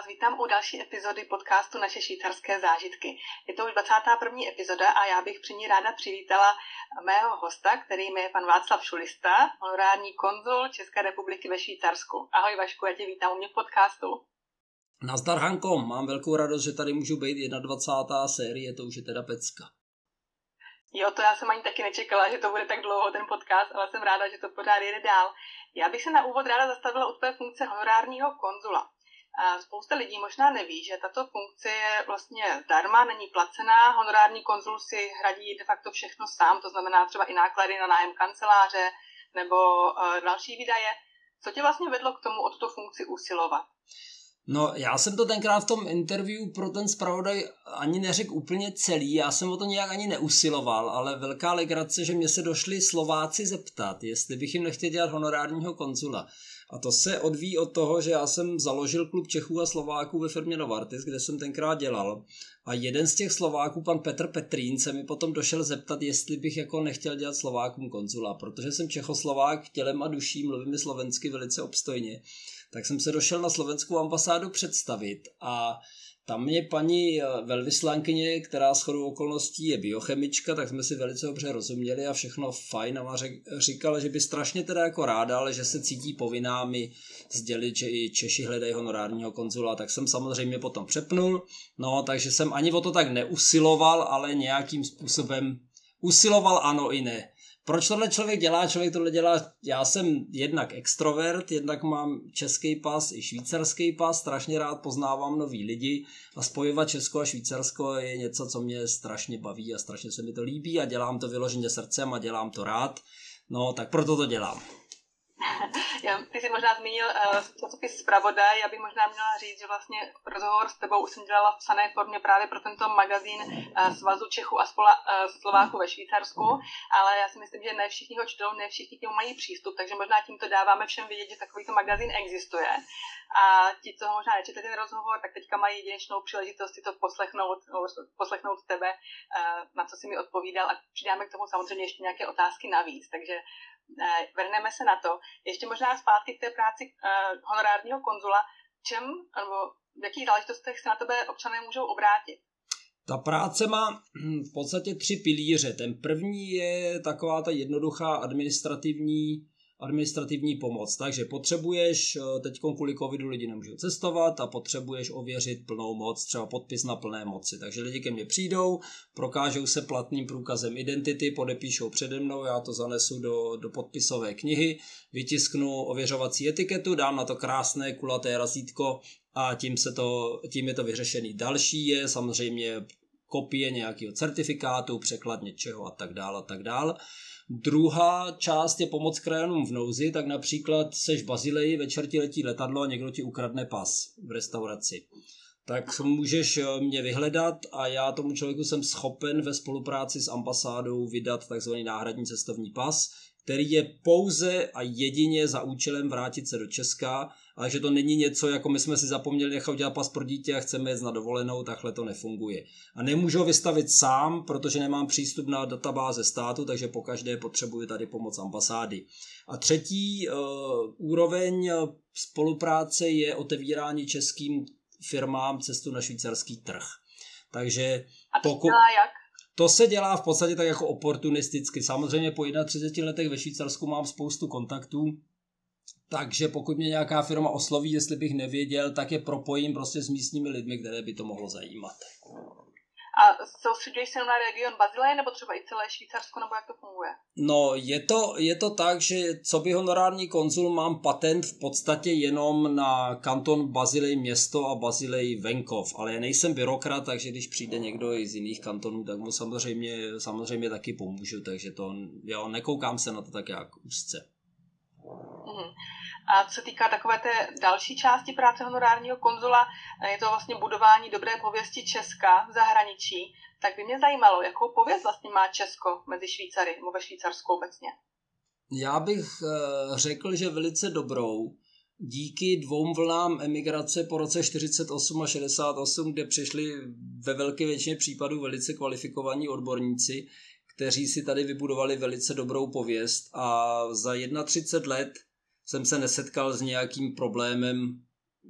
vás vítám u další epizody podcastu Naše švýcarské zážitky. Je to už 21. epizoda a já bych při ní ráda přivítala mého hosta, kterým je pan Václav Šulista, honorární konzul České republiky ve Švýcarsku. Ahoj Vašku, já tě vítám u mě v podcastu. Nazdar Hanko, mám velkou radost, že tady můžu být 21. série, to už je teda pecka. Jo, to já jsem ani taky nečekala, že to bude tak dlouho ten podcast, ale jsem ráda, že to pořád jede dál. Já bych se na úvod ráda zastavila u tvé funkce honorárního konzula. Spousta lidí možná neví, že tato funkce je vlastně zdarma, není placená. Honorární konzul si hradí de facto všechno sám, to znamená třeba i náklady na nájem kanceláře nebo uh, další výdaje. Co tě vlastně vedlo k tomu o tuto funkci usilovat? No, já jsem to tenkrát v tom interview pro ten zpravodaj ani neřekl úplně celý, já jsem o to nějak ani neusiloval, ale velká legrace, že mě se došli Slováci zeptat, jestli bych jim nechtěl dělat honorárního konzula. A to se odvíjí od toho, že já jsem založil klub Čechů a Slováků ve firmě Novartis, kde jsem tenkrát dělal. A jeden z těch Slováků, pan Petr Petrín, se mi potom došel zeptat, jestli bych jako nechtěl dělat Slovákům konzula, protože jsem Čechoslovák tělem a duší, mluvím slovensky velice obstojně tak jsem se došel na slovenskou ambasádu představit a tam mě paní eh, velvyslankyně, která s chodou okolností je biochemička, tak jsme si velice dobře rozuměli a všechno fajn. A říkala, že by strašně teda jako ráda, ale že se cítí povinná mi sdělit, že i Češi hledají honorárního konzula, tak jsem samozřejmě potom přepnul, no takže jsem ani o to tak neusiloval, ale nějakým způsobem usiloval ano i ne proč tohle člověk dělá? Člověk tohle dělá, já jsem jednak extrovert, jednak mám český pas i švýcarský pas, strašně rád poznávám nový lidi a spojovat Česko a Švýcarsko je něco, co mě strašně baví a strašně se mi to líbí a dělám to vyloženě srdcem a dělám to rád. No, tak proto to dělám. Já, ty jsi možná zmínil uh, časopis Zpravodaj, já bych možná měla říct, že vlastně rozhovor s tebou už jsem dělala v psané formě právě pro tento magazín uh, Svazu Čechů a Spola, uh, Slováků ve Švýcarsku, ale já si myslím, že ne všichni ho čtou, ne všichni k němu mají přístup, takže možná tímto dáváme všem vidět, že takovýto magazín existuje. A ti, co možná nečetli ten rozhovor, tak teďka mají jedinečnou příležitost si to poslechnout, poslechnout tebe, na co si mi odpovídal a přidáme k tomu samozřejmě ještě nějaké otázky navíc. Takže vrhneme se na to. Ještě možná zpátky k té práci uh, honorárního konzula. Čem, nebo v jakých záležitostech se na tebe občané můžou obrátit? Ta práce má v podstatě tři pilíře. Ten první je taková ta jednoduchá administrativní administrativní pomoc. Takže potřebuješ, eh, teď kvůli covidu lidi nemůžou cestovat a potřebuješ ověřit plnou moc, třeba podpis na plné moci. Takže lidi ke mně přijdou, prokážou se platným průkazem identity, podepíšou přede mnou, já to zanesu do, do podpisové knihy, vytisknu ověřovací etiketu, dám na to krásné kulaté razítko a tím, se to, tím je to vyřešený. Další je samozřejmě kopie nějakého certifikátu, překlad něčeho a tak dále a tak dále. Druhá část je pomoc krajanům v nouzi, tak například seš v Bazileji, večer ti letí letadlo a někdo ti ukradne pas v restauraci. Tak můžeš eh, mě vyhledat a já tomu člověku jsem schopen ve spolupráci s ambasádou vydat takzvaný náhradní cestovní pas, který je pouze a jedině za účelem vrátit se do Česka, ale že to není něco, jako my jsme si zapomněli nechat udělat pas pro dítě a chceme jet na dovolenou, takhle to nefunguje. A nemůžu ho vystavit sám, protože nemám přístup na databáze státu, takže po každé potřebuji tady pomoc ambasády. A třetí uh, úroveň eh, spolupráce je otevírání českým firmám cestu na švýcarský trh. Takže pokud... jak? To se dělá v podstatě tak jako oportunisticky. Samozřejmě po 31 letech ve Švýcarsku mám spoustu kontaktů, takže pokud mě nějaká firma osloví, jestli bych nevěděl, tak je propojím prostě s místními lidmi, které by to mohlo zajímat. A soustředuješ se na region Bazileje nebo třeba i celé Švýcarsko, nebo jak to funguje? No, je to, je to tak, že co by honorární konzul mám patent v podstatě jenom na kanton Bazilej město a Bazilej venkov, ale já nejsem byrokrat, takže když přijde někdo i z jiných kantonů, tak mu samozřejmě, samozřejmě taky pomůžu, takže to, jo, nekoukám se na to tak jak úzce. Mm-hmm. A co se týká takové té další části práce honorárního konzula, je to vlastně budování dobré pověsti Česka v zahraničí, tak by mě zajímalo, jakou pověst vlastně má Česko mezi Švýcary nebo ve Švýcarsku obecně. Já bych eh, řekl, že velice dobrou. Díky dvou vlnám emigrace po roce 48 a 68, kde přišli ve velké většině případů velice kvalifikovaní odborníci, kteří si tady vybudovali velice dobrou pověst a za 31 let jsem se nesetkal s nějakým problémem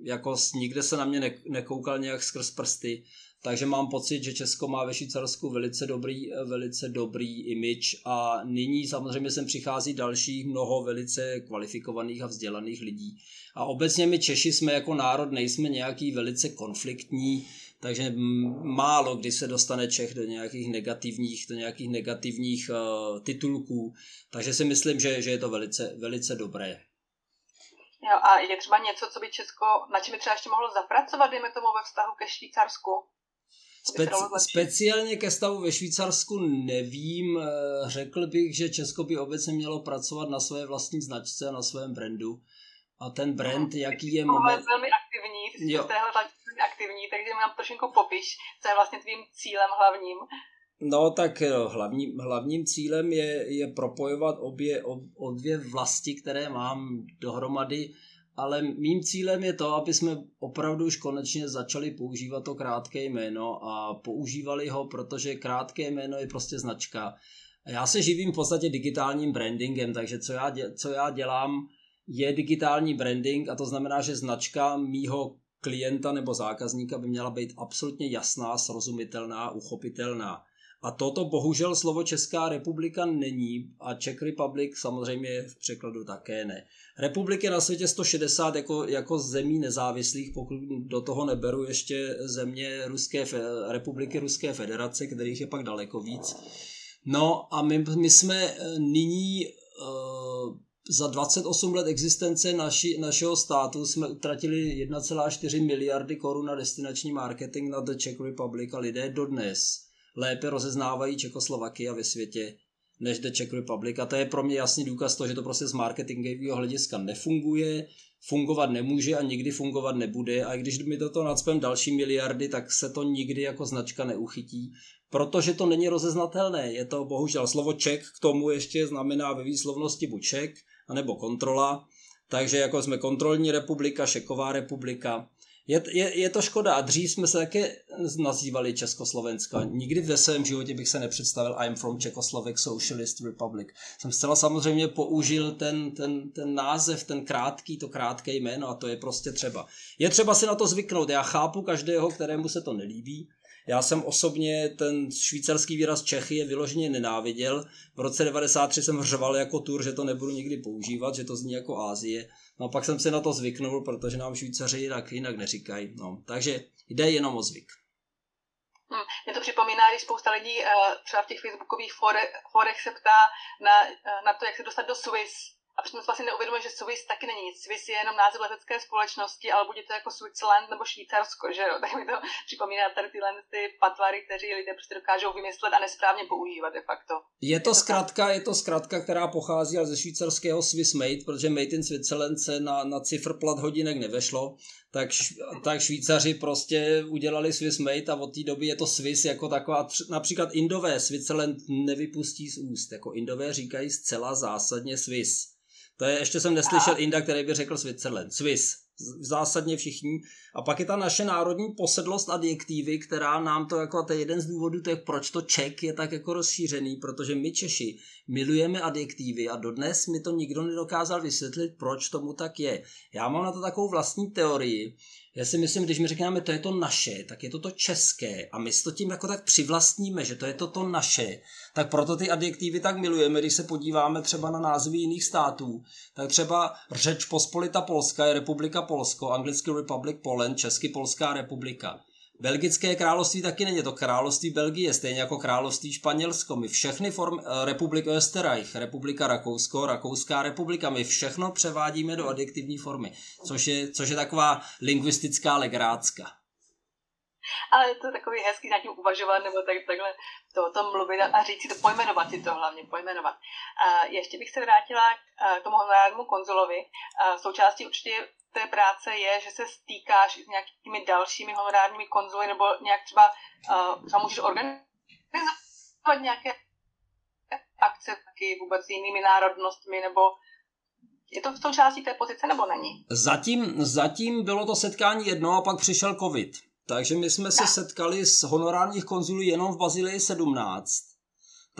jako nikde se na mě ne, nekoukal nějak skrz prsty, takže mám pocit, že Česko má ve Švýcarsku velice dobrý, velice dobrý image a nyní samozřejmě sem přichází dalších mnoho velice kvalifikovaných a vzdělaných lidí. A obecně my Češi jsme jako národ, nejsme nějaký velice konfliktní, takže málo kdy se dostane Čech do nějakých negativních, do nějakých negativních uh, titulků, takže si myslím, že, že je to velice, velice dobré. Jo, a je třeba něco, co by Česko, na čem by třeba ještě mohlo zapracovat, dejme tomu ve vztahu ke Švýcarsku? Speci- speciálně ke stavu ve Švýcarsku nevím. Eh, řekl bych, že Česko by obecně mělo pracovat na své vlastní značce a na svém brandu. A ten brand, no, jaký je moment... velmi aktivní, ty jsi v téhle aktivní, takže nám trošku popiš, co je vlastně tvým cílem hlavním. No tak eh, hlavní, hlavním cílem je, je propojovat obě, ob, obě vlasti, které mám dohromady, ale mým cílem je to, aby jsme opravdu už konečně začali používat to krátké jméno a používali ho, protože krátké jméno je prostě značka. Já se živím v podstatě digitálním brandingem, takže co já, co já dělám, je digitální branding a to znamená, že značka mýho klienta nebo zákazníka by měla být absolutně jasná, srozumitelná, uchopitelná. A toto bohužel slovo Česká republika není a Czech Republic samozřejmě v překladu také ne. Republik je na světě 160 jako, jako zemí nezávislých, pokud do toho neberu ještě země Ruské, republiky Ruské federace, kterých je pak daleko víc. No a my, my jsme eh, nyní uh, za 28 let existence naši, našeho státu jsme utratili 1,4 miliardy korun na destinační marketing na The Czech Republic a lidé dodnes lépe rozeznávají Čekoslovakia ve světě než The Czech Republic. A to je pro mě jasný důkaz toho, že to prostě z marketingového hlediska nefunguje, fungovat nemůže a nikdy fungovat nebude a když mi do toho nadspem další miliardy, tak se to nikdy jako značka neuchytí, protože to není rozeznatelné. Je to bohužel slovo Czech k tomu ještě znamená ve výslovnosti buď Czech, anebo kontrola, takže jako jsme kontrolní republika, šeková republika, je, je, je to škoda. A dřív jsme se také nazývali Československa. Nikdy ve svém životě bych se nepředstavil I'm from Czechoslovak Socialist Republic. Jsem zcela samozřejmě použil ten, ten, ten název, ten krátký, to krátké jméno a to je prostě třeba. Je třeba si na to zvyknout. Já chápu každého, kterému se to nelíbí. Já jsem osobně ten švýcarský výraz Čechy je vyloženě nenáviděl. V roce 93 jsem řval jako tur, že to nebudu nikdy používat, že to zní jako Ázie. No pak jsem si na to zvyknul, protože nám Švýcaři jinak, jinak neříkají. No, takže jde jenom o zvyk. Hmm, mě to připomíná, když spousta lidí uh, třeba v těch facebookových forech se ptá na, uh, na to, jak se dostat do Swiss a přitom vlastně neuvědomuje, že Swiss taky není nic. Swiss je jenom název letecké společnosti, ale bude to jako Switzerland nebo Švýcarsko, že jo? Tak mi to připomíná tady tyhle ty patvary, kteří lidé prostě dokážou vymyslet a nesprávně používat de facto. Je to, zkrátka, je to zkrátka, která pochází ze švýcarského Swiss Made, protože Made in Switzerland se na, na plat hodinek nevešlo, tak, tak Švýcaři prostě udělali Swiss Made a od té doby je to Swiss jako taková, například Indové Switzerland nevypustí z úst, jako Indové říkají zcela zásadně Swiss. To je, ještě jsem neslyšel Inda, který by řekl Switzerland. Swiss. Zásadně všichni. A pak je ta naše národní posedlost adjektivy, která nám to jako, to je jeden z důvodů, to je, proč to Ček je tak jako rozšířený, protože my Češi milujeme adjektivy a dodnes mi to nikdo nedokázal vysvětlit, proč tomu tak je. Já mám na to takovou vlastní teorii, já si myslím, když mi řekneme, to je to naše, tak je to to české. A my to tím jako tak přivlastníme, že to je to to naše, tak proto ty adjektivy tak milujeme, když se podíváme třeba na názvy jiných států, tak třeba řeč Pospolita Polska je Republika Polsko, anglicky Republic Poland, česky Polská republika. Belgické království taky není to království Belgie, stejně jako království Španělsko. My všechny form, eh, republika Österreich, republika Rakousko, Rakouská republika, my všechno převádíme do adjektivní formy, což je, což je taková lingvistická legrácka. Ale je to takový hezký nad tím uvažovat, nebo tak, takhle to o tom mluvit a říct si to, pojmenovat si to hlavně, pojmenovat. A ještě bych se vrátila k tomu honorárnímu konzulovi. A součástí určitě té práce je, že se stýkáš s nějakými dalšími honorárními konzuly, nebo nějak třeba uh, můžeš organizovat nějaké akce taky vůbec s jinými národnostmi, nebo je to v tom části té pozice, nebo není? Zatím, zatím bylo to setkání jedno a pak přišel covid. Takže my jsme se setkali s honorárních konzulů jenom v Bazilii 17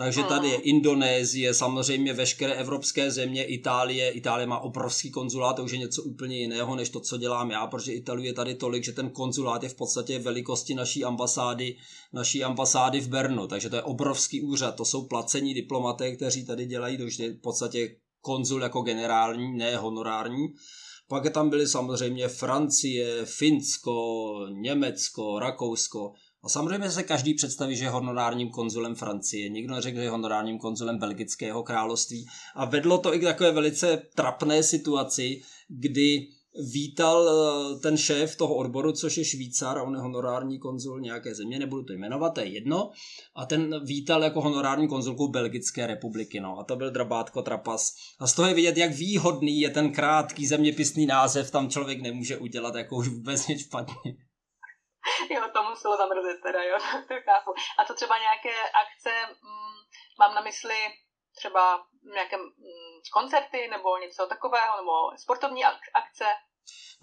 takže tady je Indonésie, samozřejmě veškeré evropské země, Itálie. Itálie má obrovský konzulát, to už je něco úplně jiného, než to, co dělám já, protože Italie je tady tolik, že ten konzulát je v podstatě velikosti naší ambasády, naší ambasády v Bernu, takže to je obrovský úřad, to jsou placení diplomaté, kteří tady dělají, to už je v podstatě konzul jako generální, ne honorární. Pak tam byly samozřejmě Francie, Finsko, Německo, Rakousko. A samozřejmě se každý představí, že je honorárním konzulem Francie. Nikdo neřekl, že je honorárním konzulem Belgického království. A vedlo to i k takové velice trapné situaci, kdy vítal eh, ten šéf toho odboru, což je Švýcar, a on je honorární konzul nějaké země, nebudu to jmenovat, to je jedno, a ten vítal jako honorární konzulku Belgické republiky, no, a to byl Drabátko Trapas. A z toho je vidět, jak výhodný je ten krátký zeměpisný název, tam člověk nemůže udělat jako už vůbec nic špatně. Jo, to muselo zamrzet teda, jo, to chápu. A to třeba nějaké akce, mm, mám na mysli třeba nějaké mm, koncerty nebo něco takového, nebo sportovní akce?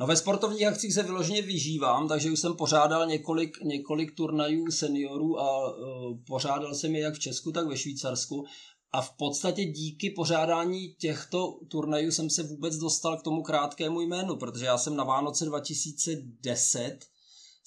No ve sportovních akcích se vyloženě vyžívám, takže už jsem pořádal několik, několik turnajů seniorů a uh, pořádal jsem je jak v Česku, tak ve Švýcarsku. A v podstatě díky pořádání těchto turnajů jsem se vůbec dostal k tomu krátkému jménu, protože já jsem na Vánoce 2010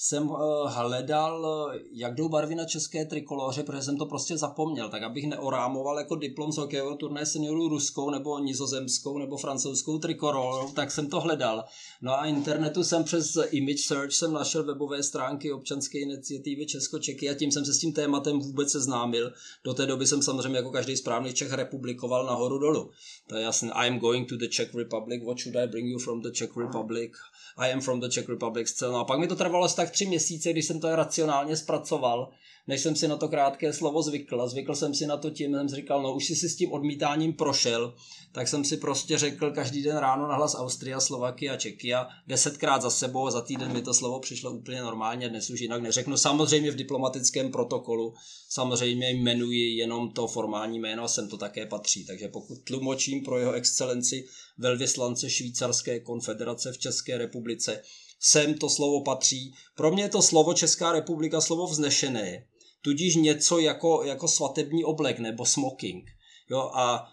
jsem uh, hledal, jak jdou barvy na české trikoloře, protože jsem to prostě zapomněl, tak abych neorámoval jako diplom z hokejového turné seniorů ruskou nebo nizozemskou nebo francouzskou trikolorou, tak jsem to hledal. No a internetu jsem přes image search jsem našel webové stránky občanské iniciativy Česko-Čeky a tím jsem se s tím tématem vůbec seznámil. Do té doby jsem samozřejmě jako každý správný Čech republikoval nahoru dolu. To je jasné, I am going to the Czech Republic, what should I bring you from the Czech Republic? I am from the Czech Republic scénu. A pak mi to trvalo asi tak tři měsíce, když jsem to racionálně zpracoval, než jsem si na to krátké slovo zvykl. A zvykl jsem si na to tím, jsem si říkal, no už si si s tím odmítáním prošel, tak jsem si prostě řekl každý den ráno na hlas Austria, Slovakia, Čekia, desetkrát za sebou a za týden mi to slovo přišlo úplně normálně, dnes už jinak neřeknu. Samozřejmě v diplomatickém protokolu, samozřejmě jmenuji jenom to formální jméno a sem to také patří. Takže pokud tlumočím pro jeho excelenci velvyslance Švýcarské konfederace v České republice, sem to slovo patří. Pro mě je to slovo Česká republika slovo vznešené, tudíž něco jako, jako svatební oblek nebo smoking. Jo, a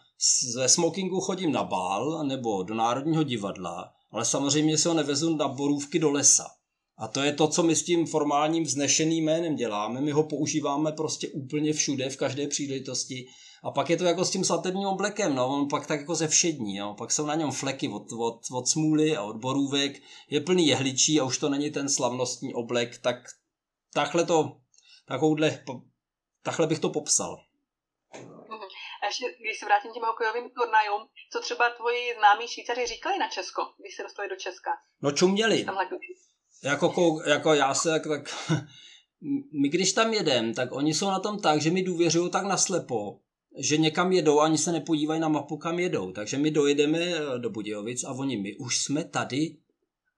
ze smokingu chodím na bál nebo do Národního divadla, ale samozřejmě se ho nevezu na borůvky do lesa. A to je to, co my s tím formálním vznešeným jménem děláme. My ho používáme prostě úplně všude, v každé příležitosti. A pak je to jako s tím svatebním oblekem, no, on pak tak jako ze všední, jo. pak jsou na něm fleky od, od, od smůly a od borůvek, je plný jehličí a už to není ten slavnostní oblek, tak takhle to, takovouhle, takhle bych to popsal. A ještě, když se vrátím těm hokejovým turnajům, co třeba tvoji známí Švýcaři říkali na Česko, když se dostali do Česka? No čuměli. Jako, jako já se tak, tak my když tam jedem, tak oni jsou na tom tak, že mi důvěřují tak naslepo, že někam jedou, ani se nepodívají na mapu, kam jedou. Takže my dojedeme eh, do Budějovic a oni, my už jsme tady.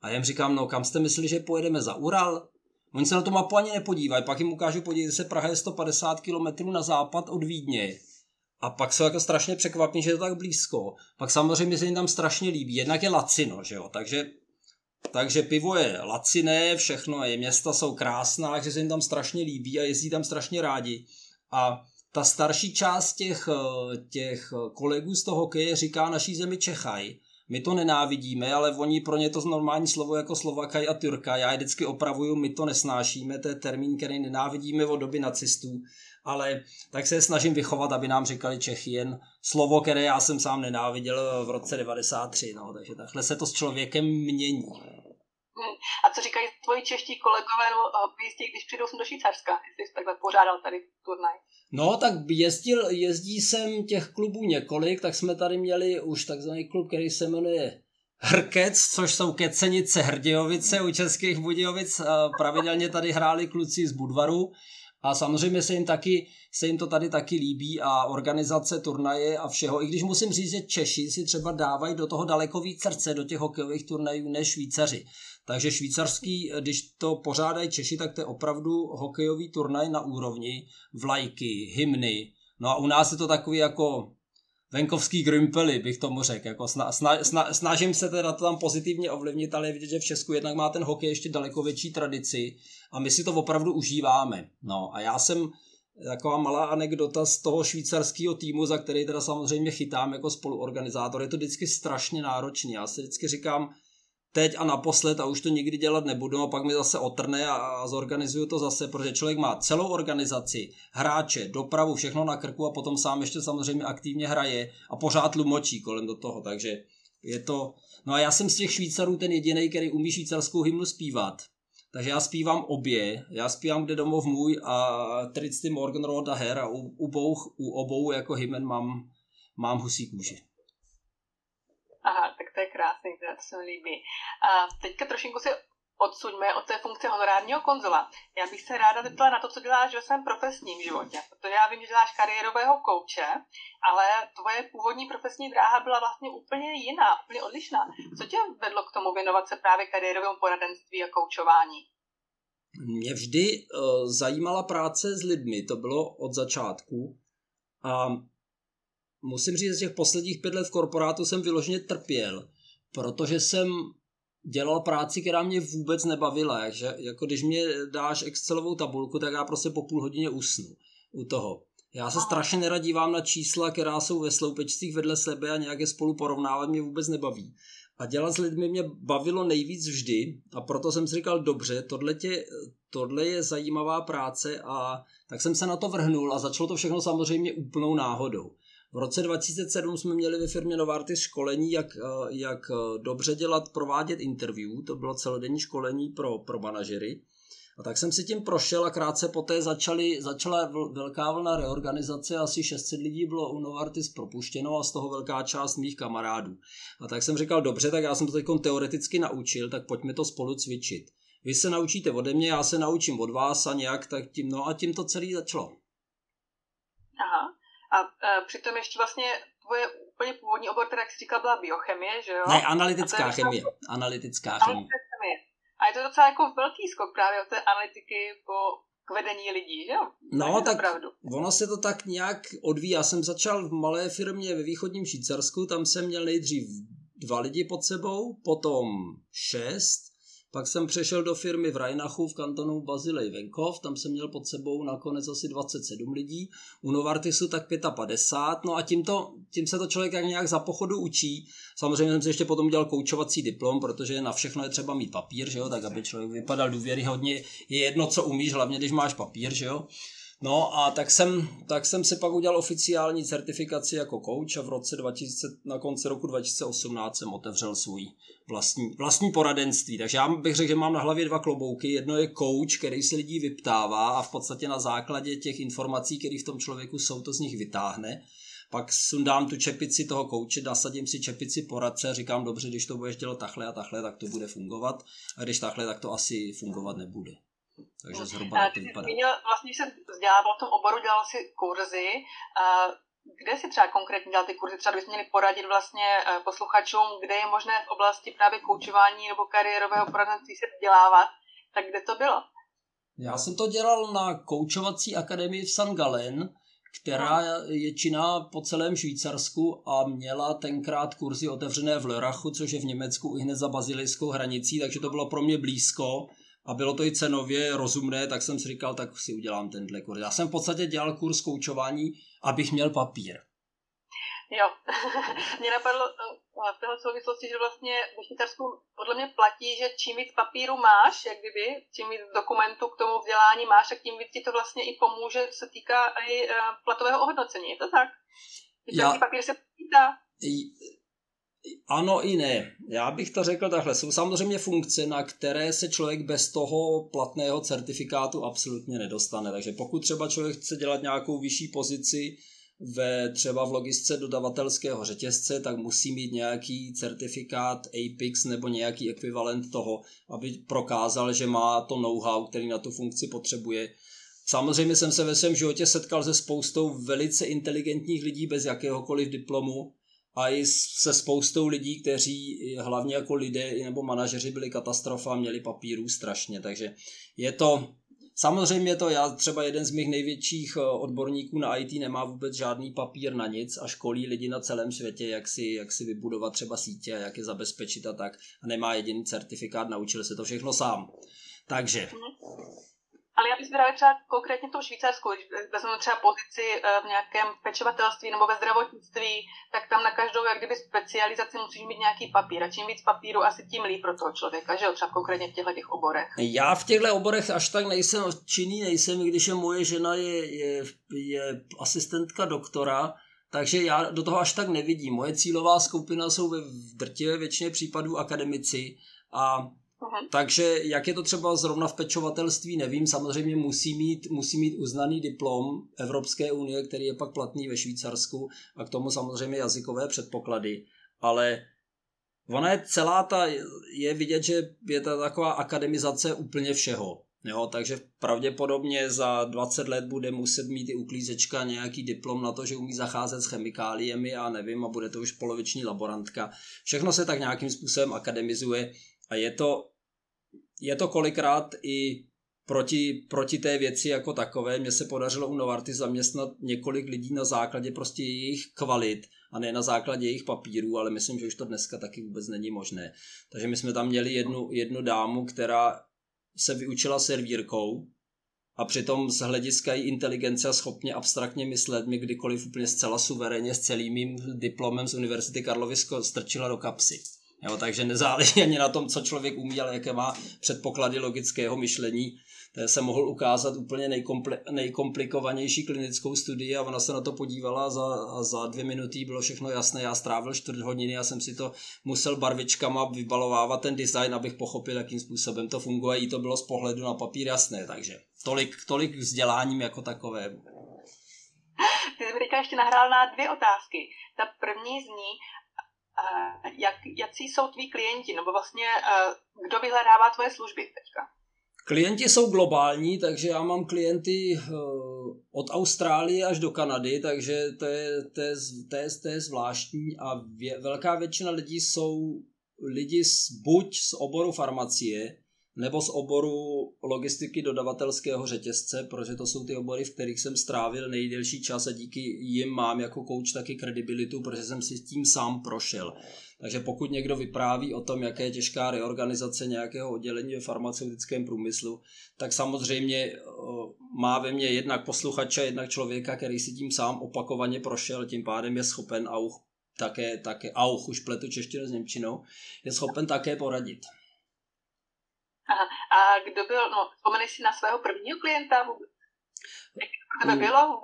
A já jim říkám, no kam jste mysleli, že pojedeme za Ural? Oni se na tu mapu ani nepodívají, pak jim ukážu, podívejte se, Praha je 150 km na západ od Vídně. A pak jsou jako strašně překvapení, že je to tak blízko. Pak samozřejmě se jim tam strašně líbí. Jednak je lacino, že jo, takže takže pivo je laciné, všechno je, města jsou krásná, takže se jim tam strašně líbí a jezdí tam strašně rádi. A ta starší část těch, eh, těch kolegů z toho hokeje říká naší zemi Čechaj. My to nenávidíme, ale oni pro ně to normální slovo jako Slovakaj a Turka. Já je vždycky opravuju, my to nesnášíme, to je termín, který nenávidíme od doby nacistů. Ale tak se snažím vychovat, aby nám říkali Čechy jen slovo, které já jsem sám nenáviděl v roce 93. No, takže takhle se to s člověkem mění. A co říkají tvoji čeští kolegové nebo jistě, když přijdou sem do Švýcarska, jestli jsi takhle pořádal tady turnaj? No, tak jezdil, jezdí sem těch klubů několik, tak jsme tady měli už takzvaný klub, který se jmenuje Hrkec, což jsou Kecenice Hrdějovice u Českých Budějovic. Pravidelně tady hráli kluci z Budvaru a samozřejmě se jim, taky, se jim to tady taky líbí a organizace turnaje a všeho. I když musím říct, že Češi si třeba dávají do toho daleko víc srdce do těch hokejových turnajů než Švýcaři. Takže švýcarský, když to pořádají Češi, tak to je opravdu hokejový turnaj na úrovni, vlajky, hymny. No a u nás je to takový jako venkovský grimpely, bych tomu řekl. Jako sna, sna, sna, snažím se teda to tam pozitivně ovlivnit, ale je vidět, že v Česku jednak má ten hokej ještě daleko větší tradici a my si to opravdu užíváme. No a já jsem taková malá anekdota z toho švýcarského týmu, za který teda samozřejmě chytám jako spoluorganizátor. Je to vždycky strašně náročný. Já si vždycky říkám, teď a naposled a už to nikdy dělat nebudu a pak mi zase otrne a, zorganizuju to zase, protože člověk má celou organizaci, hráče, dopravu, všechno na krku a potom sám ještě samozřejmě aktivně hraje a pořád lumočí kolem do toho, takže je to... No a já jsem z těch Švýcarů ten jediný, který umí švýcarskou hymnu zpívat. Takže já zpívám obě, já zpívám Kde domov můj a Tricty Morgan Road a Her a u, u, bouch, u obou jako hymen mám, mám husí kůži. Aha, tak to krásný, se mi líbí. A teďka trošinku si odsuňme od té funkce honorárního konzula. Já bych se ráda zeptala na to, co děláš ve svém profesním životě. Protože já vím, že děláš kariérového kouče, ale tvoje původní profesní dráha byla vlastně úplně jiná, úplně odlišná. Co tě vedlo k tomu věnovat se právě kariérovému poradenství a koučování? Mě vždy uh, zajímala práce s lidmi, to bylo od začátku. A musím říct, že těch posledních pět let v korporátu jsem vyloženě trpěl, protože jsem dělal práci, která mě vůbec nebavila. Takže jako když mě dáš Excelovou tabulku, tak já prostě po půl hodině usnu u toho. Já se strašně nerad dívám na čísla, která jsou ve sloupečcích vedle sebe a nějaké spolu porovnávat mě vůbec nebaví. A dělat s lidmi mě bavilo nejvíc vždy a proto jsem si říkal, dobře, tohle, tě, tohle je zajímavá práce a tak jsem se na to vrhnul a začalo to všechno samozřejmě úplnou náhodou. V roce 2007 jsme měli ve firmě Novartis školení, jak, eh, jak eh, dobře dělat, provádět interview, to bylo celodenní školení pro, pro manažery. A tak jsem si tím prošel a krátce poté začali, začala velká vlna reorganizace, asi 600 lidí bylo u Novartis propuštěno a z toho velká část mých kamarádů. A tak jsem říkal, dobře, tak já jsem to teď teoreticky naučil, tak pojďme to spolu cvičit. Vy se naučíte ode mě, já se naučím od vás a nějak tak tím, no a tím to celé začalo. A e, přitom ještě vlastně tvoje úplně původní obor, teda jak jsi říkal, byla biochemie, že jo? Ne, analytická je chemie. Analytická chemie. A je to docela jako velký skok právě od té analytiky po k vedení lidí, že jo? No, tak pravdu. ono se to tak nějak odvíjí. Já jsem začal v malé firmě ve východním Švýcarsku, tam jsem měl nejdřív dva lidi pod sebou, potom šest, pak jsem přešel do firmy v Rajnachu v kantonu Bazilej Venkov, tam jsem měl pod sebou nakonec asi 27 lidí, u Novartisu tak 55, no a tímto, tím se to člověk jak nějak za pochodu učí. Samozřejmě jsem si ještě potom dělal koučovací diplom, protože na všechno je třeba mít papír, že jo, tak aby člověk vypadal důvěryhodně. Je jedno, co umíš, hlavně když máš papír, že jo. No a tak jsem, tak jsem si pak udělal oficiální certifikaci jako coach a v roce 2000, na konci roku 2018 jsem otevřel svůj vlastní, vlastní poradenství. Takže já bych řekl, že mám na hlavě dva klobouky. Jedno je coach, který se lidí vyptává a v podstatě na základě těch informací, které v tom člověku jsou, to z nich vytáhne. Pak sundám tu čepici toho kouče, nasadím si čepici poradce a říkám, dobře, když to budeš dělat takhle a takhle, tak to bude fungovat. A když takhle, tak to asi fungovat nebude. Takže zhruba tak to vypadá. Zmínil, vlastně jsem vzdělával v tom oboru, dělal si kurzy. Kde si třeba konkrétně dělal ty kurzy? Třeba bychom měli poradit vlastně e, posluchačům, kde je možné v oblasti právě koučování nebo kariérového poradenství se vzdělávat, tak kde to bylo? Já jsem to dělal na koučovací akademii v San Galen, která je činná po celém Švýcarsku a měla tenkrát kurzy otevřené v Lerachu, což je v Německu i hned za bazilijskou hranicí, takže to bylo pro mě blízko a bylo to i cenově rozumné, tak jsem si říkal, tak si udělám tenhle kurz. Já jsem v podstatě dělal kurz koučování, abych měl papír. Jo, mě napadlo eh, v téhle souvislosti, že vlastně v Švýcarsku podle mě platí, že čím víc papíru máš, jak kdyby, čím víc dokumentů k tomu vzdělání máš, tak tím víc ti to vlastně i pomůže, co se týká i eh, platového ohodnocení. Je to tak? Já... papír se počítá? Ano i ne. Já bych to řekl takhle. Jsou samozřejmě funkce, na které se člověk bez toho platného certifikátu absolutně nedostane. Takže pokud třeba člověk chce dělat nějakou vyšší pozici ve třeba v logisce dodavatelského řetězce, tak musí mít nějaký certifikát APIX nebo nějaký ekvivalent toho, aby prokázal, že má to know-how, který na tu funkci potřebuje. Samozřejmě jsem se ve svém životě setkal se spoustou velice inteligentních lidí bez jakéhokoliv diplomu, a i se spoustou lidí, kteří hlavně jako lidé nebo manažeři byli katastrofa, měli papírů strašně, takže je to, samozřejmě to, já třeba jeden z mých největších eh, odborníků na IT nemá vůbec žádný papír na nic a školí lidi na celém světě, jak si, jak si vybudovat třeba sítě, jak je zabezpečit a tak a nemá jediný certifikát, naučil se to všechno sám. Takže. Ale já bych zvědavě třeba konkrétně v tom Švýcarsku, když vezmeme třeba pozici eh, v nějakém pečovatelství nebo ve zdravotnictví, tak tam na každou jak kdyby specializaci musíš mít nějaký papír. A čím víc papíru, asi tím líp pro toho člověka, že jo, třeba konkrétně v těchto těch oborech. Já v těchto oborech až tak nejsem činný, nejsem, když je moje žena je, je, je asistentka doktora, takže já do toho až tak nevidím. Moje cílová skupina jsou ve drtivé většině případů akademici a Aha. Takže jak je to třeba zrovna v pečovatelství, nevím. Samozřejmě musí mít, musí mít uznaný diplom Evropské unie, který je pak platný ve Švýcarsku a k tomu samozřejmě jazykové předpoklady. Ale ona je celá ta, je vidět, že je to taková akademizace úplně všeho. Jo, takže pravděpodobně za 20 let bude muset mít i uklízečka nějaký diplom na to, že umí zacházet s chemikáliemi a nevím, a bude to už poloviční laborantka. Všechno se tak nějakým způsobem akademizuje a je to, je to kolikrát i proti, proti té věci jako takové. Mně se podařilo u Novarty zaměstnat několik lidí na základě prostě jejich kvalit a ne na základě jejich papírů, ale myslím, že už to dneska taky vůbec není možné. Takže my jsme tam měli jednu, jednu dámu, která se vyučila servírkou a přitom z hlediska její inteligence a schopně abstraktně myslet mi kdykoliv úplně zcela suverénně s celým mým diplomem z Univerzity Karlovy strčila do kapsy. Jo, takže nezáleží ani na tom, co člověk umí, ale jaké má předpoklady logického myšlení. To se mohl ukázat úplně nejkompli- nejkomplikovanější klinickou studii a ona se na to podívala za, a za dvě minuty bylo všechno jasné. Já strávil čtvrt hodiny a jsem si to musel barvičkama vybalovávat ten design, abych pochopil, jakým způsobem to funguje. I to bylo z pohledu na papír jasné, takže tolik, tolik vzděláním jako takové. Ty jsi mi teďka ještě nahrál na dvě otázky. Ta první zní, jak, jaký jsou tví klienti, nebo vlastně kdo vyhledává tvoje služby teďka? Klienti jsou globální, takže já mám klienty eh, od Austrálie až do Kanady, takže to je, to je, to je, to je zvláštní a vě, velká většina lidí jsou lidi z, buď z oboru farmacie, nebo z oboru logistiky dodavatelského řetězce, protože to jsou ty obory, v kterých jsem strávil nejdelší čas a díky jim mám jako coach taky kredibilitu, protože jsem si tím sám prošel. Takže pokud někdo vypráví o tom, jaké je těžká reorganizace nějakého oddělení ve farmaceutickém průmyslu, tak samozřejmě má ve mně jednak posluchače, jednak člověka, který si tím sám opakovaně prošel, tím pádem je schopen a už také, také, a už pletu češtinu s Němčinou, je schopen také poradit. Aha. A kdo byl, no, vzpomeneš si na svého prvního klienta vůbec? tebe mm. bylo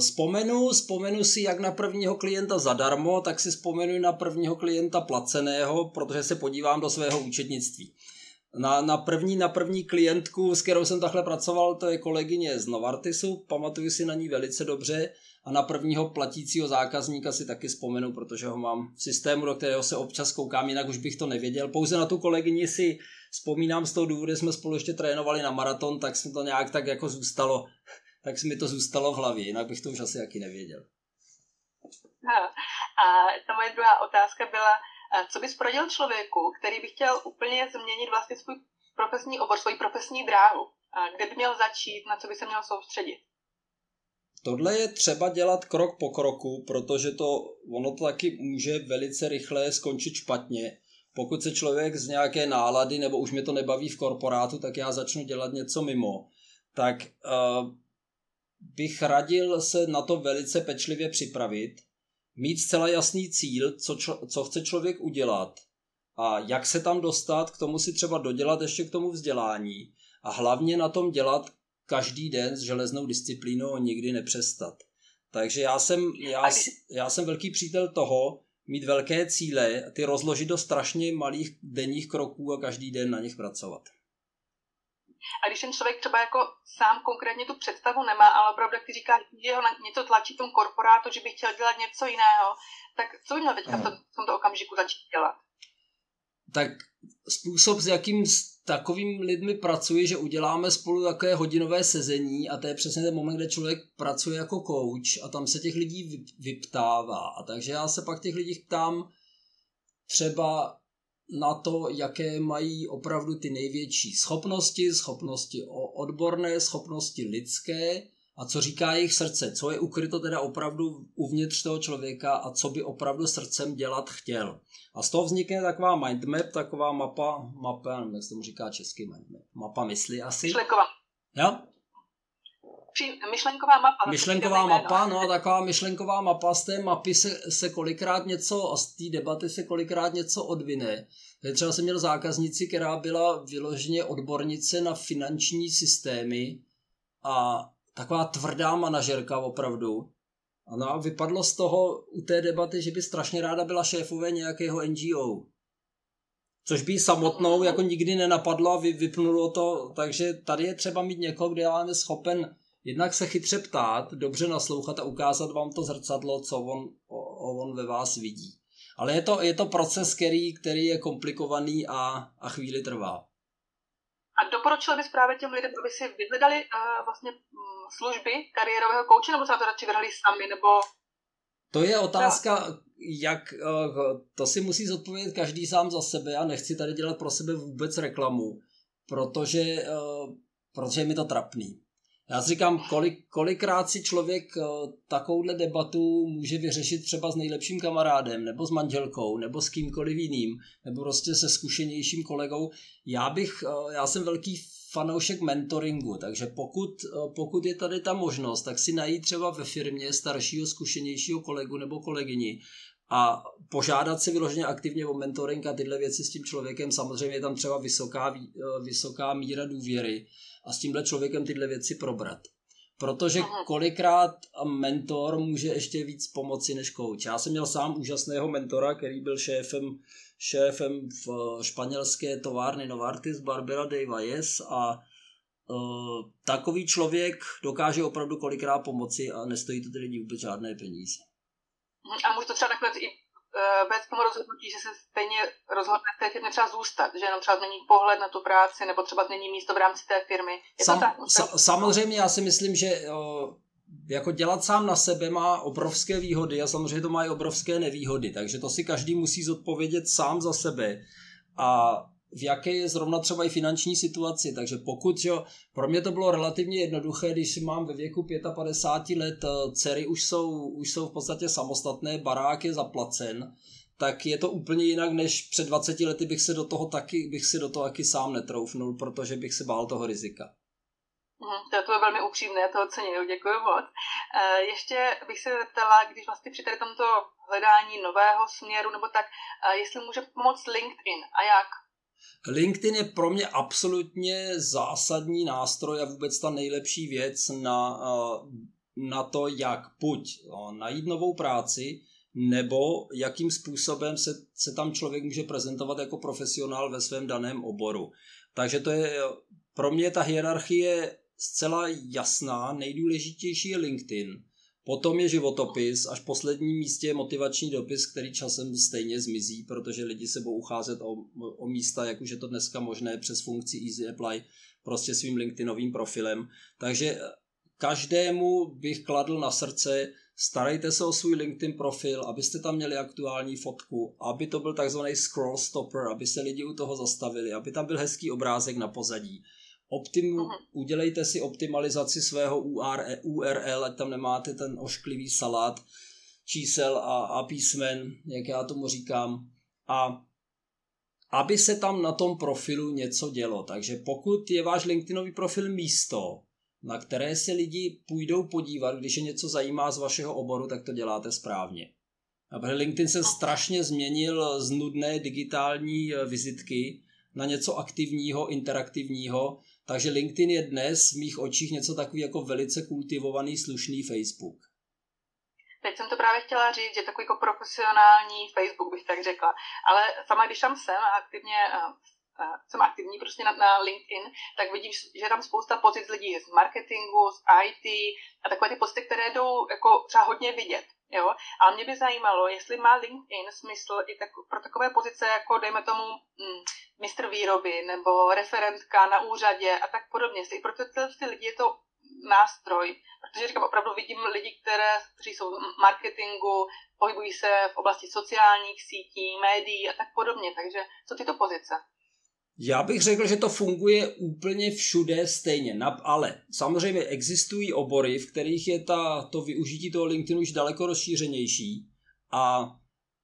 Vzpomenu, vzpomenu si jak na prvního klienta zadarmo, tak si vzpomenu na prvního klienta placeného, protože se podívám do svého účetnictví. Na, na, první, na první klientku, s kterou jsem takhle pracoval, to je kolegyně z Novartisu, pamatuju si na ní velice dobře a na prvního platícího zákazníka si taky vzpomenu, protože ho mám v systému, do kterého se občas koukám, jinak už bych to nevěděl. Pouze na tu kolegyni si vzpomínám z toho důvodu, jsme spolu ještě trénovali na maraton, tak jsme to nějak tak jako zůstalo, tak mi to zůstalo v hlavě, jinak bych to už asi jaký nevěděl. No, a ta moje druhá otázka byla, co bys poradil člověku, který by chtěl úplně změnit vlastně svůj profesní obor, svoji profesní dráhu? Kde by měl začít, na co by se měl soustředit? Tohle je třeba dělat krok po kroku, protože to ono to taky může velice rychle skončit špatně pokud se člověk z nějaké nálady, nebo už mě to nebaví v korporátu, tak já začnu dělat něco mimo, tak uh, bych radil se na to velice pečlivě připravit, mít zcela jasný cíl, co, čo, co chce člověk udělat a jak se tam dostat, k tomu si třeba dodělat ještě k tomu vzdělání a hlavně na tom dělat každý den s železnou disciplínou a nikdy nepřestat. Takže já jsem, já, já jsem velký přítel toho, mít velké cíle, ty rozložit do strašně malých denních kroků a každý den na nich pracovat. A když ten člověk třeba jako sám konkrétně tu představu nemá, ale opravdu, jak ty říkáš, že ho na něco tlačí tom korporátu, že by chtěl dělat něco jiného, tak co by měl teďka v, tom, v tomto okamžiku začít dělat? Tak způsob, s jakým takovým lidmi pracuji, že uděláme spolu takové hodinové sezení a to je přesně ten moment, kde člověk pracuje jako coach a tam se těch lidí vyptává. A takže já se pak těch lidí ptám třeba na to, jaké mají opravdu ty největší schopnosti, schopnosti odborné, schopnosti lidské a co říká jejich srdce, co je ukryto teda opravdu uvnitř toho člověka a co by opravdu srdcem dělat chtěl. A z toho vznikne taková mindmap, taková mapa, mapa, nevím, jak se tomu říká český mindmap, mapa mysli asi. Myšlenková. Jo? Myšlenková mapa. Myšlenková mapa, no taková myšlenková mapa, z té mapy se, se kolikrát něco, a z té debaty se kolikrát něco odvine. Já třeba jsem měl zákaznici, která byla vyloženě odbornice na finanční systémy a taková tvrdá manažerka opravdu. Ano a vypadlo z toho u té debaty, že by strašně ráda byla šéfové nějakého NGO. Což by samotnou jako nikdy nenapadlo a vypnulo to, takže tady je třeba mít někoho, kde je schopen jednak se chytře ptát, dobře naslouchat a ukázat vám to zrcadlo, co on, on ve vás vidí. Ale je to, je to proces, který, který je komplikovaný a, a chvíli trvá. A doporučil bys právě těm lidem, aby si vyhledali uh, vlastně um, služby kariérového kouče, nebo se na to radši vyhrali sami, nebo... To je otázka, jak, uh, to si musí zodpovědět každý sám za sebe a nechci tady dělat pro sebe vůbec reklamu, protože, uh, protože je mi to trapný. Já si říkám, kolik, kolikrát si člověk uh, takovouhle debatu může vyřešit třeba s nejlepším kamarádem, nebo s manželkou, nebo s kýmkoliv jiným, nebo prostě se zkušenějším kolegou. Já bych, uh, já jsem velký fanoušek mentoringu, takže pokud, uh, pokud je tady ta možnost, tak si najít třeba ve firmě staršího, zkušenějšího kolegu nebo kolegyni a požádat si vyloženě aktivně o mentoring a tyhle věci s tím člověkem. Samozřejmě je tam třeba vysoká, vysoká míra důvěry a s tímhle člověkem tyhle věci probrat. Protože kolikrát mentor může ještě víc pomoci než coach. Já jsem měl sám úžasného mentora, který byl šéfem, šéfem v španělské továrny Novartis Barbera de Valles a uh, takový člověk dokáže opravdu kolikrát pomoci a nestojí to tedy vůbec žádné peníze. A může to třeba nakonec i uh, bez tomu rozhodnutí, že se stejně rozhodne v té firmě třeba zůstat, že jenom třeba změní pohled na tu práci, nebo třeba změní místo v rámci té firmy. Je Sam, to tak? Sa, samozřejmě, já si myslím, že uh, jako dělat sám na sebe má obrovské výhody a samozřejmě to má i obrovské nevýhody, takže to si každý musí zodpovědět sám za sebe. A v jaké je zrovna třeba i finanční situaci. Takže pokud, jo, pro mě to bylo relativně jednoduché, když mám ve věku 55 let, eh, dcery už jsou, už jsou v podstatě samostatné, barák je zaplacen, tak je to úplně jinak, než před 20 lety bych se do toho taky, bych si do toho taky sám netroufnul, protože bych se bál toho rizika. To, je to velmi upřímné, to oceňuju, děkuji moc. E, ještě bych se zeptala, když vlastně při tady tomto hledání nového směru, nebo tak, e, jestli může pomoct LinkedIn a jak? LinkedIn je pro mě absolutně zásadní nástroj a vůbec ta nejlepší věc na, eh, na to, jak buď eh, najít novou práci, nebo jakým způsobem se, se tam člověk může prezentovat jako profesionál ve svém daném oboru. Takže to je pro mě ta hierarchie zcela jasná, nejdůležitější je LinkedIn, Potom je životopis, až v posledním místě je motivační dopis, který časem stejně zmizí, protože lidi se budou ucházet o, o místa, jak už je to dneska možné přes funkci Easy Apply, prostě svým LinkedInovým profilem. Takže každému bych kladl na srdce, starejte se o svůj LinkedIn profil, abyste tam měli aktuální fotku, aby to byl takzvaný scroll stopper, aby se lidi u toho zastavili, aby tam byl hezký obrázek na pozadí Optim, uh-huh. udělejte si optimalizaci svého URL, ať tam nemáte ten ošklivý salát čísel a, a písmen, jak já tomu říkám. A aby se tam na tom profilu něco dělo. Takže pokud je váš LinkedInový profil místo, na které se lidi půjdou podívat, když je něco zajímá z vašeho oboru, tak to děláte správně. A LinkedIn se strašně změnil z nudné digitální eh, vizitky na něco aktivního, interaktivního, takže LinkedIn je dnes v mých očích něco takový jako velice kultivovaný, slušný Facebook. Teď jsem to právě chtěla říct, že takový jako profesionální Facebook bych tak řekla. Ale sama, když tam jsem a aktivně jsem aktivní prostě na, na LinkedIn, tak vidím, že je tam spousta pozic lidí z marketingu, z IT a takové ty pozice, které jdou jako třeba hodně vidět. Jo? A mě by zajímalo, jestli má LinkedIn smysl i tak, pro takové pozice, jako dejme tomu mm, mistr výroby nebo referentka na úřadě a tak podobně. Jestli pro tyhle ty lidi je to nástroj, protože říkám, opravdu vidím lidi, které, kteří jsou v marketingu, pohybují se v oblasti sociálních sítí, médií a tak podobně. Takže co tyto pozice? Já bych řekl, že to funguje úplně všude stejně, ale samozřejmě existují obory, v kterých je ta, to využití toho LinkedInu už daleko rozšířenější a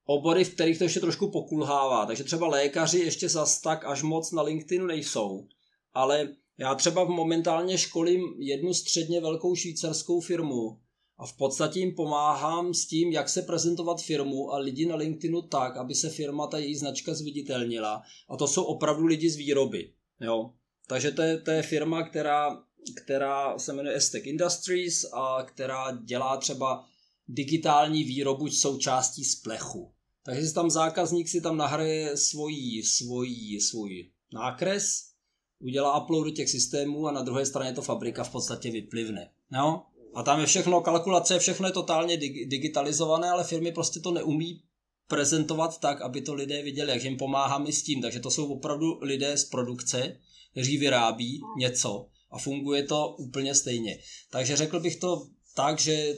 obory, v kterých to ještě trošku pokulhává. Takže třeba lékaři ještě zas tak až moc na LinkedInu nejsou, ale já třeba momentálně školím jednu středně velkou švýcarskou firmu a v podstatě jim pomáhám s tím, jak se prezentovat firmu a lidi na LinkedInu tak, aby se firma, ta její značka zviditelnila. A to jsou opravdu lidi z výroby. Jo? Takže to je, to je firma, která, která se jmenuje Estec Industries a která dělá třeba digitální výrobu součástí z plechu. Takže si tam zákazník si tam nahraje svojí, svojí, svůj nákres, udělá upload do těch systémů a na druhé straně to fabrika v podstatě vyplivne. No? A tam je všechno, kalkulace, všechno je totálně dig- digitalizované, ale firmy prostě to neumí prezentovat tak, aby to lidé viděli, jak jim pomáháme s tím. Takže to jsou opravdu lidé z produkce, kteří vyrábí něco a funguje to úplně stejně. Takže řekl bych to tak, že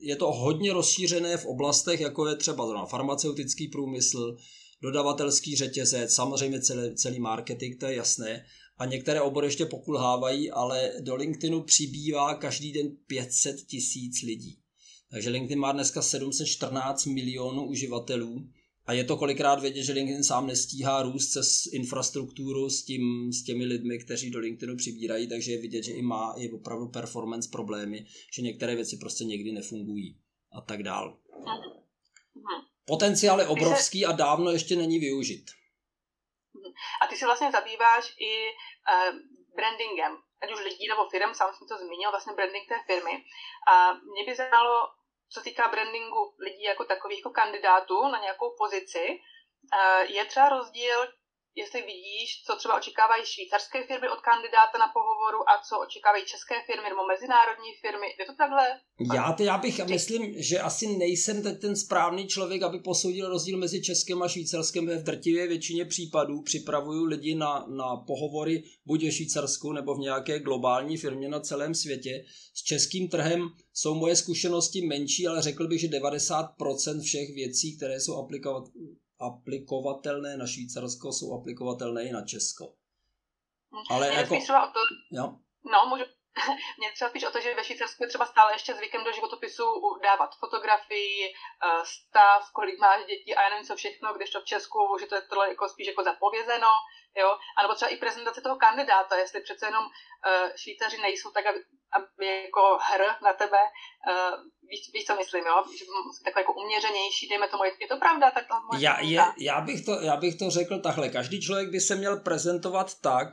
je to hodně rozšířené v oblastech, jako je třeba farmaceutický průmysl, dodavatelský řetězec, samozřejmě celý, celý marketing, to je jasné. A některé obory ještě pokulhávají, ale do LinkedInu přibývá každý den 500 tisíc lidí. Takže LinkedIn má dneska 714 milionů uživatelů a je to kolikrát vědět, že LinkedIn sám nestíhá růst přes infrastrukturu s, tím, s těmi lidmi, kteří do LinkedInu přibírají, takže je vidět, že i má i opravdu performance problémy, že některé věci prostě někdy nefungují a tak dál. Potenciál je obrovský a dávno ještě není využit. A ty se vlastně zabýváš i uh, brandingem, ať už lidí nebo firm, sám jsem to zmínil, vlastně branding té firmy. A mě by zajímalo, co týká brandingu lidí jako takových jako kandidátů na nějakou pozici, uh, je třeba rozdíl jestli vidíš, co třeba očekávají švýcarské firmy od kandidáta na pohovoru a co očekávají české firmy nebo mezinárodní firmy. Je to takhle? Já, to, já bych myslím, že asi nejsem teď ten správný člověk, aby posoudil rozdíl mezi českým a švýcarským. V drtivé většině případů připravuju lidi na, na pohovory buď ve Švýcarsku nebo v nějaké globální firmě na celém světě. S českým trhem jsou moje zkušenosti menší, ale řekl bych, že 90% všech věcí, které jsou aplikovat, aplikovatelné na Švýcarsko, jsou aplikovatelné i na Česko. Ale Mě jako... to... Jo? No, můžu... Mě třeba spíš o to, že ve Švýcarsku je třeba stále ještě zvykem do životopisu dávat fotografii, eh, stav, kolik máš dětí a já nevím co všechno, když to v Česku, že to je tohle jako spíš jako zapovězeno, jo, a nebo třeba i prezentace toho kandidáta, jestli přece jenom uh, Švýcaři nejsou tak, aby, aby jako hr na tebe, uh, víš, víš, co myslím, jo, že takové jako uměřenější, dejme tomu, je to pravda? Tak já, je, já, bych to, já bych to řekl takhle, každý člověk by se měl prezentovat tak,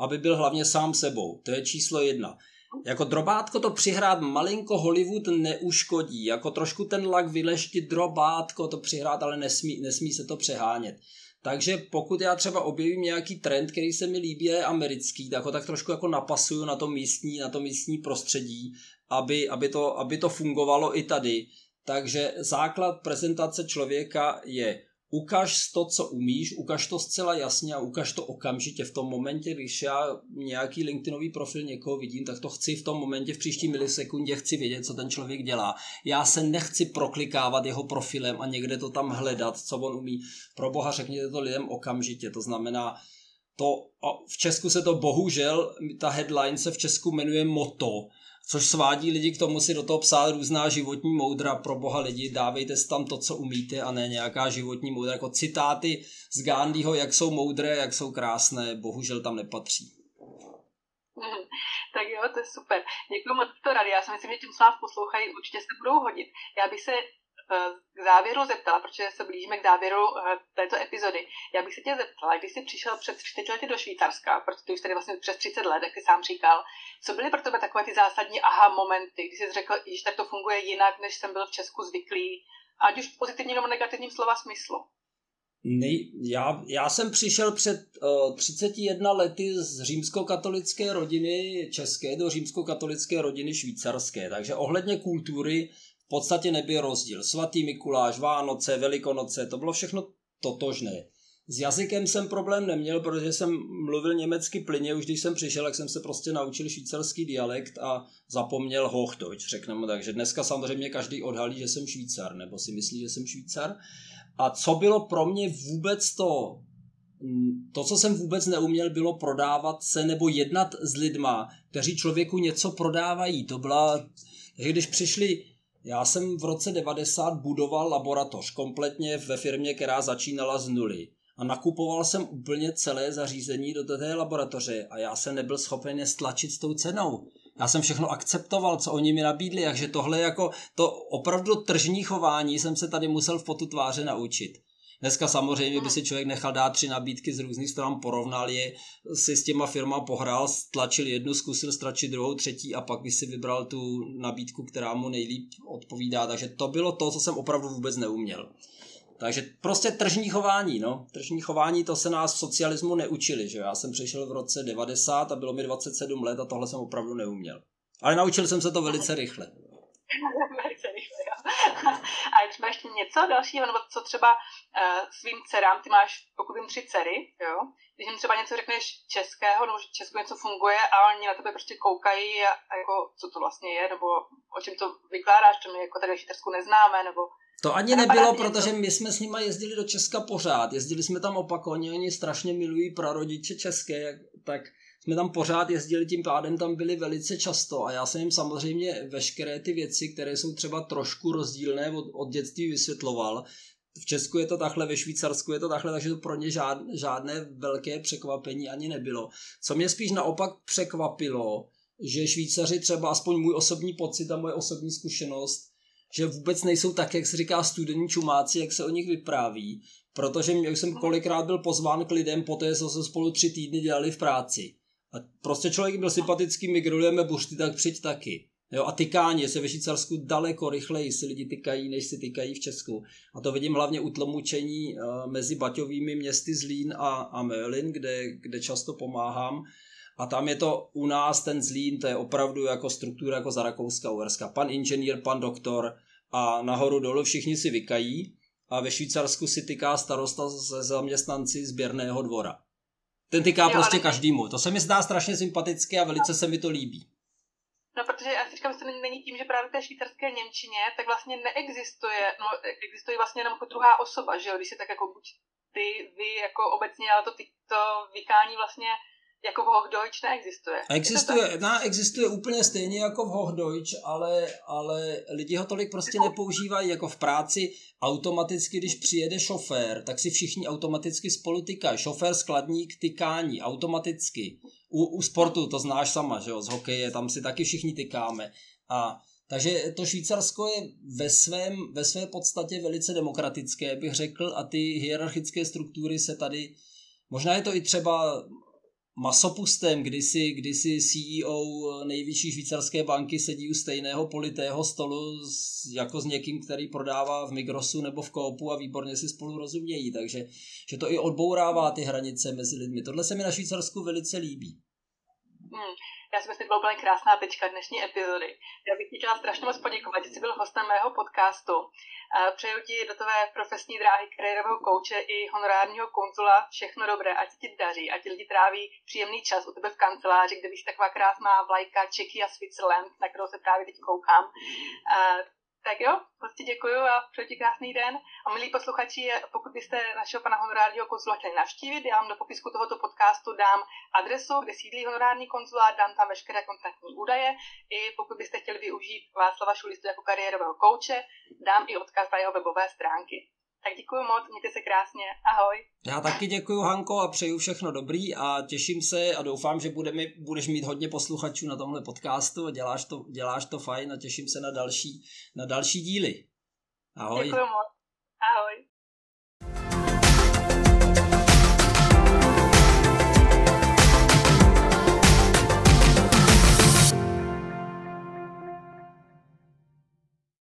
aby byl hlavně sám sebou, to je číslo jedna. Jako drobátko to přihrát malinko Hollywood neuškodí, jako trošku ten lak vyleštit drobátko to přihrát, ale nesmí, nesmí se to přehánět. Takže pokud já třeba objevím nějaký trend, který se mi líbí, je americký, tak ho tak trošku jako napasuju na to místní, na to místní prostředí, aby, aby, to, aby to fungovalo i tady. Takže základ prezentace člověka je ukaž to, co umíš, ukaž to zcela jasně a ukaž to okamžitě v tom momentě, když já nějaký LinkedInový profil někoho vidím, tak to chci v tom momentě, v příští milisekundě chci vědět, co ten člověk dělá. Já se nechci proklikávat jeho profilem a někde to tam hledat, co on umí. Pro boha řekněte to lidem okamžitě, to znamená, to, v Česku se to bohužel, ta headline se v Česku jmenuje moto, což svádí lidi k tomu si do toho psát různá životní moudra. Pro boha lidi, dávejte si tam to, co umíte a ne nějaká životní moudra. Jako citáty z Gandhiho, jak jsou moudré, jak jsou krásné, bohužel tam nepatří. tak jo, to je super. Děkuji moc to rady. Já si myslím, že tím, co nás poslouchají, určitě se budou hodit. Já bych se k závěru zeptala, protože se blížíme k závěru eh, této epizody. Já bych se tě zeptala, když jsi přišel před 30 lety do Švýcarska, protože ty už tady vlastně přes 30 let, jak jsi sám říkal, co byly pro tebe takové ty zásadní aha momenty, kdy jsi řekl, že tak to funguje jinak, než jsem byl v Česku zvyklý, ať už v pozitivním nebo negativním slova smyslu? Nej, já, já jsem přišel před uh, 31 lety z římskokatolické rodiny české do římskokatolické rodiny švýcarské, takže ohledně kultury podstatě nebyl rozdíl. Svatý Mikuláš, Vánoce, Velikonoce, to bylo všechno totožné. S jazykem jsem problém neměl, protože jsem mluvil německy plyně, už když jsem přišel, jak jsem se prostě naučil švýcarský dialekt a zapomněl Hochdeutsch, řekneme takže dneska samozřejmě každý odhalí, že jsem Švýcar, nebo si myslí, že jsem Švýcar. A co bylo pro mě vůbec to to, co jsem vůbec neuměl, bylo prodávat se nebo jednat s lidma, kteří člověku něco prodávají. To byla, takže když přišli, já jsem v roce 90 budoval laboratoř kompletně ve firmě, která začínala z nuly. A nakupoval jsem úplně celé zařízení do té laboratoře a já jsem nebyl schopen je stlačit s tou cenou. Já jsem všechno akceptoval, co oni mi nabídli, takže tohle jako to opravdu tržní chování jsem se tady musel v potu tváře naučit. Dneska samozřejmě by si člověk nechal dát tři nabídky z různých stran, porovnal je, si s těma firma pohrál, stlačil jednu, zkusil stlačit druhou, třetí a pak by si vybral tu nabídku, která mu nejlíp odpovídá. Takže to bylo to, co jsem opravdu vůbec neuměl. Takže prostě tržní chování, no. Tržní chování, to se nás v socialismu neučili, že Já jsem přišel v roce 90 a bylo mi 27 let a tohle jsem opravdu neuměl. Ale naučil jsem se to velice rychle. velice rychle. a když máš něco dalšího, nebo co třeba uh, svým dcerám, ty máš, pokud vím, tři dcery, jo, když jim třeba něco řekneš českého, nebo že Česku něco funguje a oni na tebe prostě koukají a, a jako, co to vlastně je, nebo o čem to vykládáš, čo my jako tady v neznáme, nebo to ani nebylo, protože my jsme s nima jezdili do Česka pořád. Jezdili jsme tam opakovaně, oni strašně milují prarodiče české, tak jsme tam pořád jezdili, tím pádem tam byli velice často a já jsem jim samozřejmě veškeré ty věci, které jsou třeba trošku rozdílné od, od dětství vysvětloval. V Česku je to takhle, ve Švýcarsku je to takhle, takže to pro ně žád, žádné velké překvapení ani nebylo. Co mě spíš naopak překvapilo, že Švýcaři třeba, aspoň můj osobní pocit a moje osobní zkušenost, že vůbec nejsou tak, jak se říká studení čumáci, jak se o nich vypráví, protože jsem kolikrát byl pozván k lidem poté, jsme spolu tři týdny dělali v práci. A prostě člověk byl sympatický, my grillujeme buřty, tak přijď taky. Jo, a tykání se ve Švýcarsku daleko rychleji si lidi tykají, než si tykají v Česku. A to vidím hlavně u tlomučení uh, mezi baťovými městy Zlín a, a Mölin, kde, kde často pomáhám. A tam je to u nás ten Zlín, to je opravdu jako struktura jako za Rakouska, Uherska. Pan inženýr, pan doktor a nahoru dolu všichni si vykají a ve Švýcarsku si tyká starosta se zaměstnanci sběrného dvora. Ten tyká jo, prostě ale... každému. To se mi zdá strašně sympatické a velice se mi to líbí. No, protože já si říkám, že to není tím, že právě v té švýcarské Němčině, tak vlastně neexistuje, no, existuje vlastně jenom jako druhá osoba, že jo, když se tak jako buď ty, vy jako obecně, ale to, ty, to vykání vlastně jako v Hochdeutsch neexistuje. Existuje, no, existuje úplně stejně jako v Hochdeutsch, ale, ale lidi ho tolik prostě nepoužívají jako v práci. Automaticky, když přijede šofér, tak si všichni automaticky spolu tykají. Šofér, skladník, tykání, automaticky. U, u sportu to znáš sama, že jo, z hokeje, tam si taky všichni tykáme. A takže to Švýcarsko je ve, svém, ve své podstatě velice demokratické, bych řekl, a ty hierarchické struktury se tady, možná je to i třeba masopustem, kdy si, kdy si CEO nejvyšší švýcarské banky sedí u stejného politého stolu s, jako s někým, který prodává v Migrosu nebo v Koopu a výborně si spolu rozumějí, takže že to i odbourává ty hranice mezi lidmi. Tohle se mi na Švýcarsku velice líbí. Hmm. Já si myslím, že to byla úplně krásná tečka dnešní epizody. Já bych ti chtěla strašně moc poděkovat, že jsi byl hostem mého podcastu. Přeju ti do tvé profesní dráhy kariérového kouče i honorárního konzula všechno dobré, ať ti daří, ať lidi tráví příjemný čas u tebe v kanceláři, kde víš taková krásná vlajka Čeky a Switzerland, na kterou se právě teď koukám. Tak jo, prostě děkuji a přeji ti krásný den. A milí posluchači, pokud byste našeho pana honorárního konzula chtěli navštívit, já vám do popisku tohoto podcastu dám adresu, kde sídlí honorární konzulát, dám tam veškeré kontaktní údaje. I pokud byste chtěli využít Václava Šulistu jako kariérového kouče, dám i odkaz na jeho webové stránky. Tak děkuji moc, mějte se krásně, ahoj. Já taky děkuji Hanko a přeju všechno dobrý a těším se a doufám, že budeme, budeš mít hodně posluchačů na tomhle podcastu a děláš to, děláš to fajn a těším se na další, na další díly. Ahoj. Děkuji moc, ahoj.